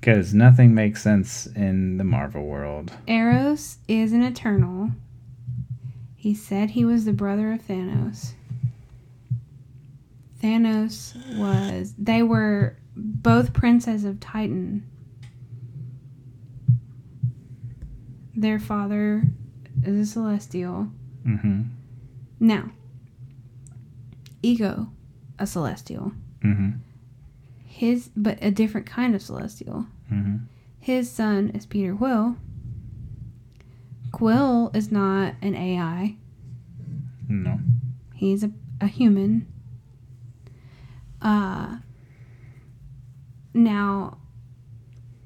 Because nothing makes sense in the Marvel world. Eros is an Eternal. He said he was the brother of Thanos. Thanos was. They were both princes of Titan. Their father is a celestial. Mm-hmm. Now, Ego, a celestial. Mm-hmm. His, but a different kind of celestial. Mm-hmm. His son is Peter Quill. Quill is not an AI. No. He's a, a human. Uh now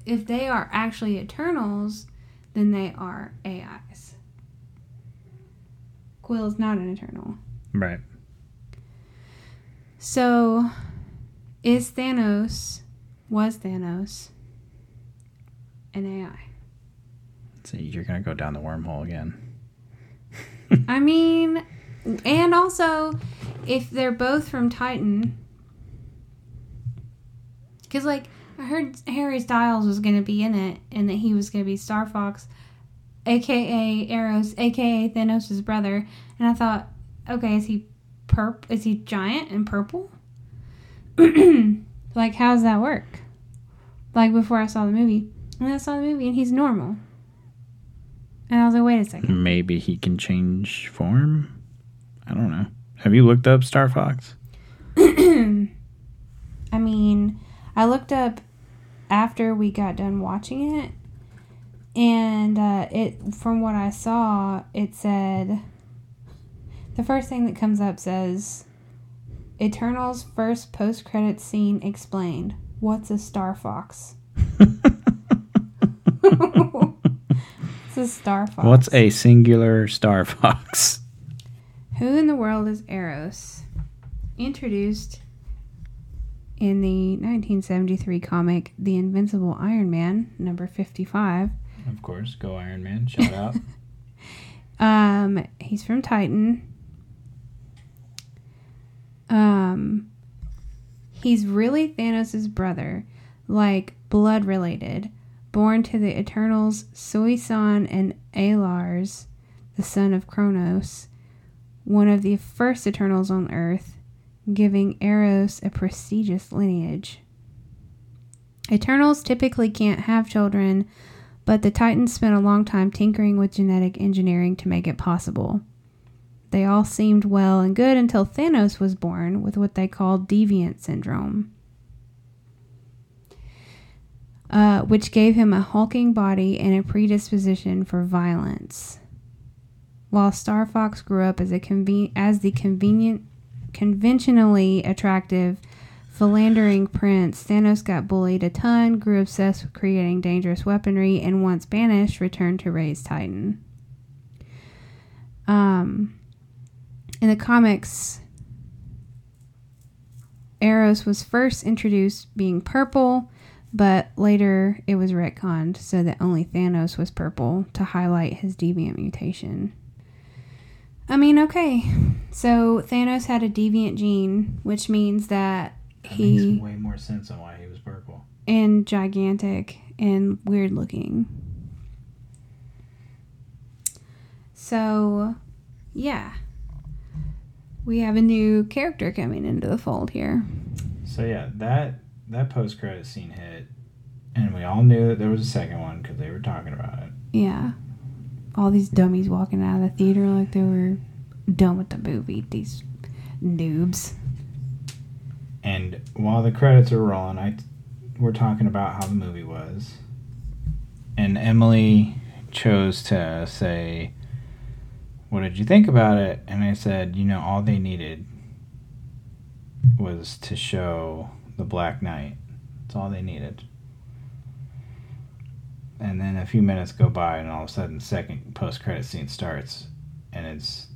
if they are actually Eternals, then they are AIs. Quill is not an Eternal. Right. So is Thanos was Thanos an AI? So you're gonna go down the wormhole again. I mean, and also, if they're both from Titan, because like I heard Harry Styles was going to be in it, and that he was going to be Star Fox, aka Eros, aka Thanos' brother, and I thought, okay, is he purp? Is he giant and purple? like, how does that work? Like before I saw the movie, and I saw the movie, and he's normal. And I was like, wait a second. Maybe he can change form. I don't know. Have you looked up Star Fox? I mean, I looked up after we got done watching it, and uh, it from what I saw, it said the first thing that comes up says Eternal's first post credit scene explained. What's a Star Fox? it's a Star Fox. What's a singular Star Fox? Who in the world is Eros? Introduced in the 1973 comic The Invincible Iron Man, number 55. Of course, go Iron Man. Shout out. Um, he's from Titan. Um, he's really Thanos' brother, like blood related, born to the Eternals Sui-San and A'lars, the son of Kronos, one of the first Eternals on Earth, giving Eros a prestigious lineage. Eternals typically can't have children, but the Titans spent a long time tinkering with genetic engineering to make it possible. They all seemed well and good until Thanos was born with what they called deviant syndrome, uh, which gave him a hulking body and a predisposition for violence. While Star Fox grew up as a conven- as the convenient, conventionally attractive, philandering prince, Thanos got bullied a ton, grew obsessed with creating dangerous weaponry, and once banished, returned to raze Titan. Um, in the comics, Eros was first introduced being purple, but later it was retconned so that only Thanos was purple to highlight his deviant mutation. I mean, okay, so Thanos had a deviant gene, which means that That he makes way more sense on why he was purple. and gigantic and weird looking. So, yeah. We have a new character coming into the fold here. So yeah, that that post credit scene hit, and we all knew that there was a second one because they were talking about it. Yeah. All these dummies walking out of the theater like they were done with the movie. These noobs. And while the credits are rolling, I we're talking about how the movie was, and Emily chose to say, "What did you think about it?" And I said, "You know, all they needed was to show the Black Knight. That's all they needed." And then a few minutes go by, and all of a sudden, the second post-credit scene starts, and it's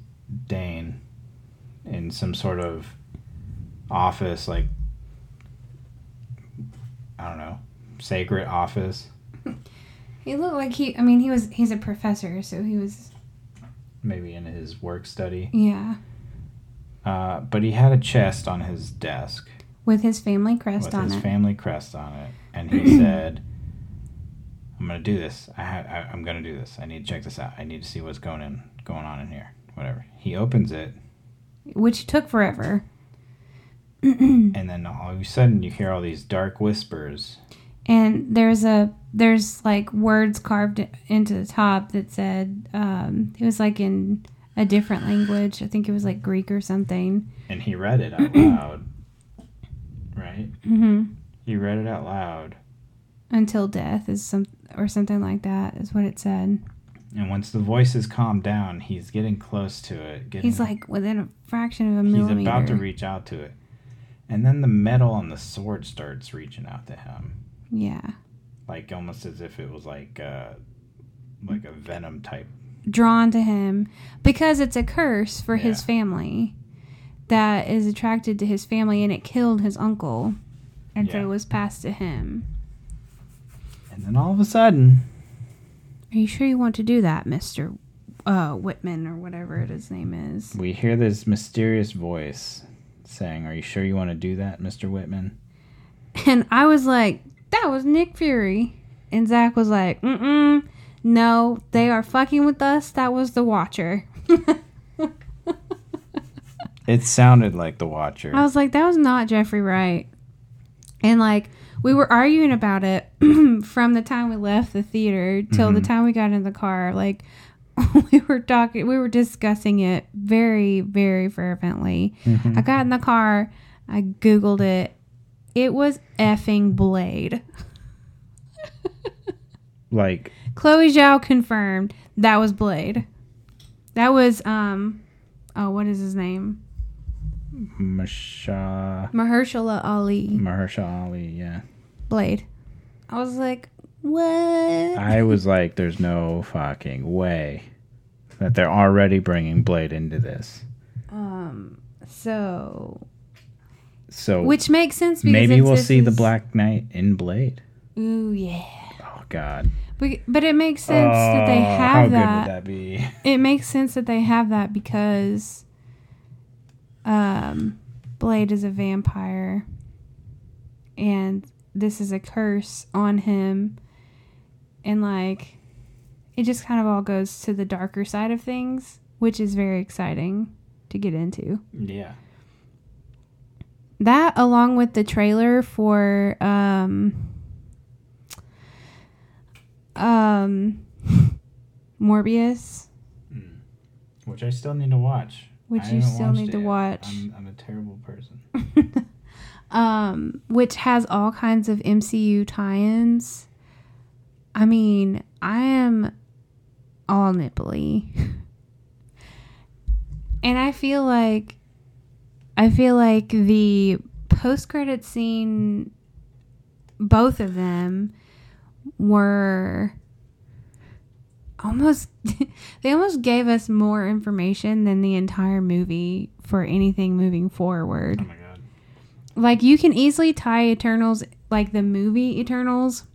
Dane in some sort of office, like I don't know, sacred office. He looked like he I mean he was he's a professor, so he was maybe in his work study. yeah. Uh, but he had a chest on his desk With his family crest with on his it. His family crest on it, and he said, "I'm gonna do this. I, ha- I I'm gonna do this. I need to check this out. I need to see what's going in going on in here. Whatever." He opens it, which took forever. and then all of a sudden you hear all these dark whispers. And there's a there's like words carved into the top that said um, it was like in a different language. I think it was like Greek or something. And he read it out loud. Right? Mm-hmm. He read it out loud. Until death is some or something like that is what it said. And once the voices calm down, he's getting close to it. Getting, He's like within a fraction of a he's millimeter. about to reach out to it. And then the metal on the sword starts reaching out to him. Yeah, Like almost as if it was like uh like a venom type. drawn to him because it's a curse for his family that is attracted to his family, and it killed his uncle, and so it was passed to him. And then all of a sudden, Are you sure you want to do that, Mister uh, Whitman or whatever his name is. We hear this mysterious voice saying, Are you sure you want to do that, Mr. Whitman? And I was like, that was Nick Fury. And Zach was like, mm mm, no, they are fucking with us. That was the Watcher. It sounded like The Watcher. I was like, that was not Jeffrey Wright. And like, we were arguing about it from the time we left the theater till the time we got in the car. Like, we were talking, we were discussing it very, very fervently. I got in the car, I Googled it. It was effing Blade. like, Chloe Zhao confirmed that was Blade. That was, um, oh, what is his name? Masha. Mahershala Ali. Mahershala Ali, yeah. Blade. I was like, what? I was like, there's no fucking way that they're already bringing Blade into this. Um. So, So which makes sense because maybe we'll see the Black Knight in Blade. Ooh yeah. Oh God! But, but it makes sense that they Oh, have how that. good would that be? It makes sense that they have that because, um, Blade is a vampire, and this is a curse on him, and like, it just kind of all goes to the darker side of things, which is very exciting to get into. Yeah. That along with the trailer for um um Morbius, Which I still need to watch. Which I you still need to yet. watch. I'm, I'm a terrible person. um which has all kinds of MCU tie-ins. I mean, I am all nipply. and I feel like I feel like the post-credit scene both of them were almost they almost gave us more information than the entire movie for anything moving forward. Oh my God. Like you can easily tie Eternals like the movie Eternals.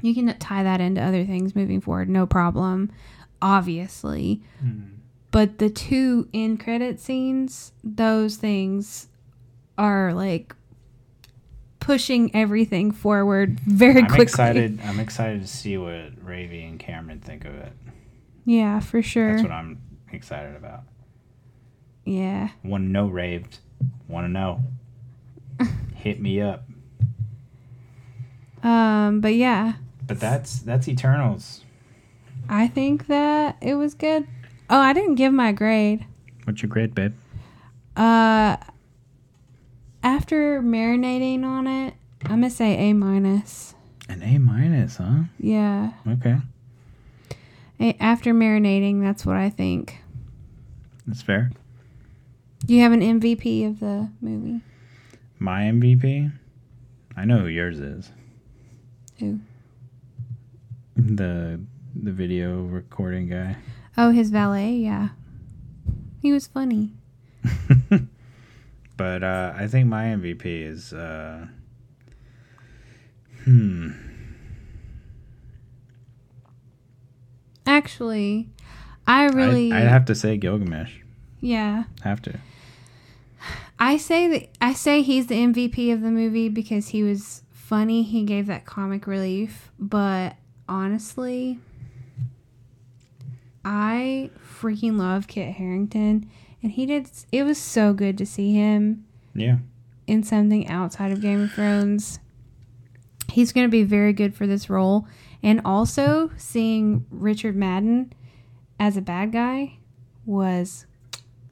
You can tie that into other things moving forward, no problem. Obviously. Hmm. But the two end credit scenes, those things are like pushing everything forward very I'm quickly. excited. I'm excited to see what Ravi and Cameron think of it. Yeah, for sure. That's what I'm excited about. yeah. Want to know, raved? Want to know? Hit me up. Um, but yeah, But that's that's Eternals. I think that it was good. Oh, I didn't give my grade. What's your grade, babe? Uh, after marinating on it, I'm gonna say A minus. An A minus, huh? Yeah, Okay, A- after marinating, that's what I think. that's fair. Do you have an MVP of the movie? My MVP. I know who yours is. Who? The the video recording guy. Oh, his valet. Yeah, he was funny. but uh, I think my MVP is uh, hmm. Actually, I really, I'd, I'd have to say Gilgamesh. yeah. Have to. I say that I say he's the MVP of the movie because he was funny. He gave that comic relief, but honestly, I freaking love Kit Harington, and he did. It was so good to see him Yeah. in something outside of Game of Thrones. He's going to be very good for this role, and also seeing Richard Madden as a bad guy was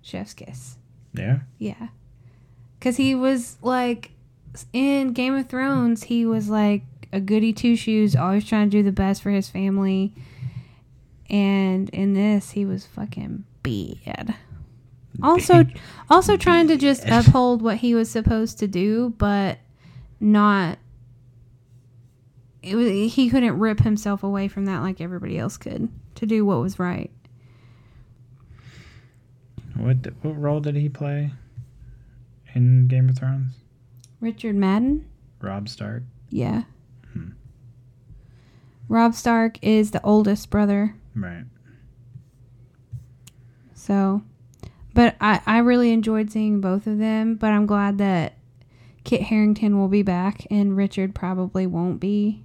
chef's kiss. Yeah. Yeah. Cuz he was like in Game of Thrones, he was like a goody two shoes, always trying to do the best for his family. And in this, he was fucking bad. Also also trying to just uphold what he was supposed to do, but not it was, he couldn't rip himself away from that like everybody else could to do what was right. What what role did he play in Game of Thrones? Richard Madden? Robb Stark. Yeah. Hmm. Robb Stark is the oldest brother. Right. So, but I, I really enjoyed seeing both of them, but I'm glad that Kit Harington will be back and Richard probably won't be.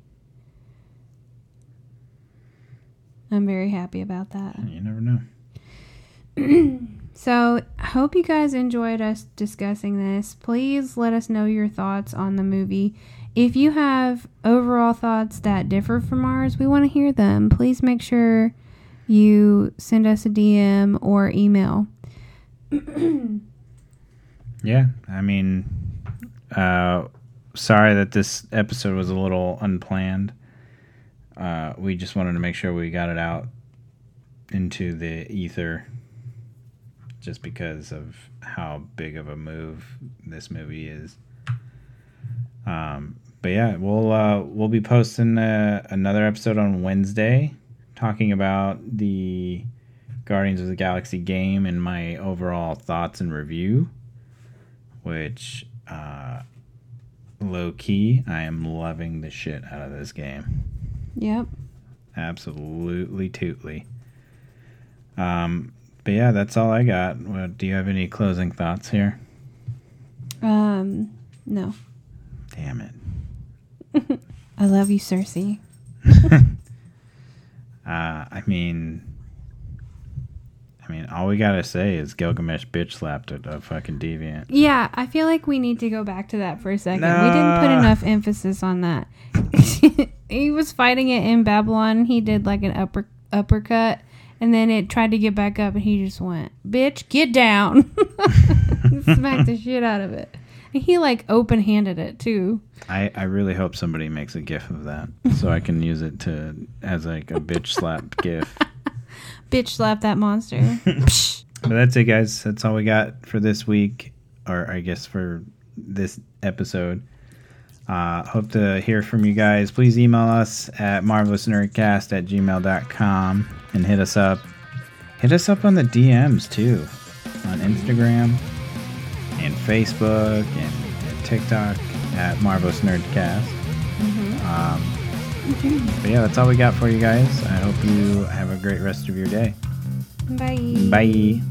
I'm very happy about that. You never know. So, I hope you guys enjoyed us discussing this. Please let us know your thoughts on the movie. If you have overall thoughts that differ from ours, we want to hear them. Please make sure you send us a DM or email. Yeah, I mean, uh, sorry that this episode was a little unplanned. Uh, we just wanted to make sure we got it out into the ether just because of how big of a move this movie is. Um, but yeah, we'll uh, we'll be posting uh, another episode on Wednesday, talking about the Guardians of the Galaxy game and my overall thoughts and review. Which, uh, low key, I am loving the shit out of this game. Yep. Absolutely tootly. Um, but yeah, that's all I got. Do you have any closing thoughts here? Um, no. Damn it. I love you, Sersi. Uh, I mean, I mean, all we gotta say is Gilgamesh bitch slapped a, a fucking deviant. Yeah, I feel like we need to go back to that for a second. We didn't put enough emphasis on that. he was fighting it in Babylon. He did like an upper uppercut, and then it tried to get back up, and he just went, "Bitch, get down!" Smacked the shit out of it. He like open handed it too. I, I really hope somebody makes a gif of that so I can use it to as like a bitch slap gif. Bitch, slap that monster. But that's it, guys. That's all we got for this week, or I guess for this episode. Uh, hope to hear from you guys. Please email us at marvelousnerdcast at gmail.com and hit us up. Hit us up on the DMs too, on Instagram Facebook and, and TikTok at Marvelous Nerdcast. Um, but yeah, that's all we got for you guys. I hope you have a great rest of your day. Bye. Bye.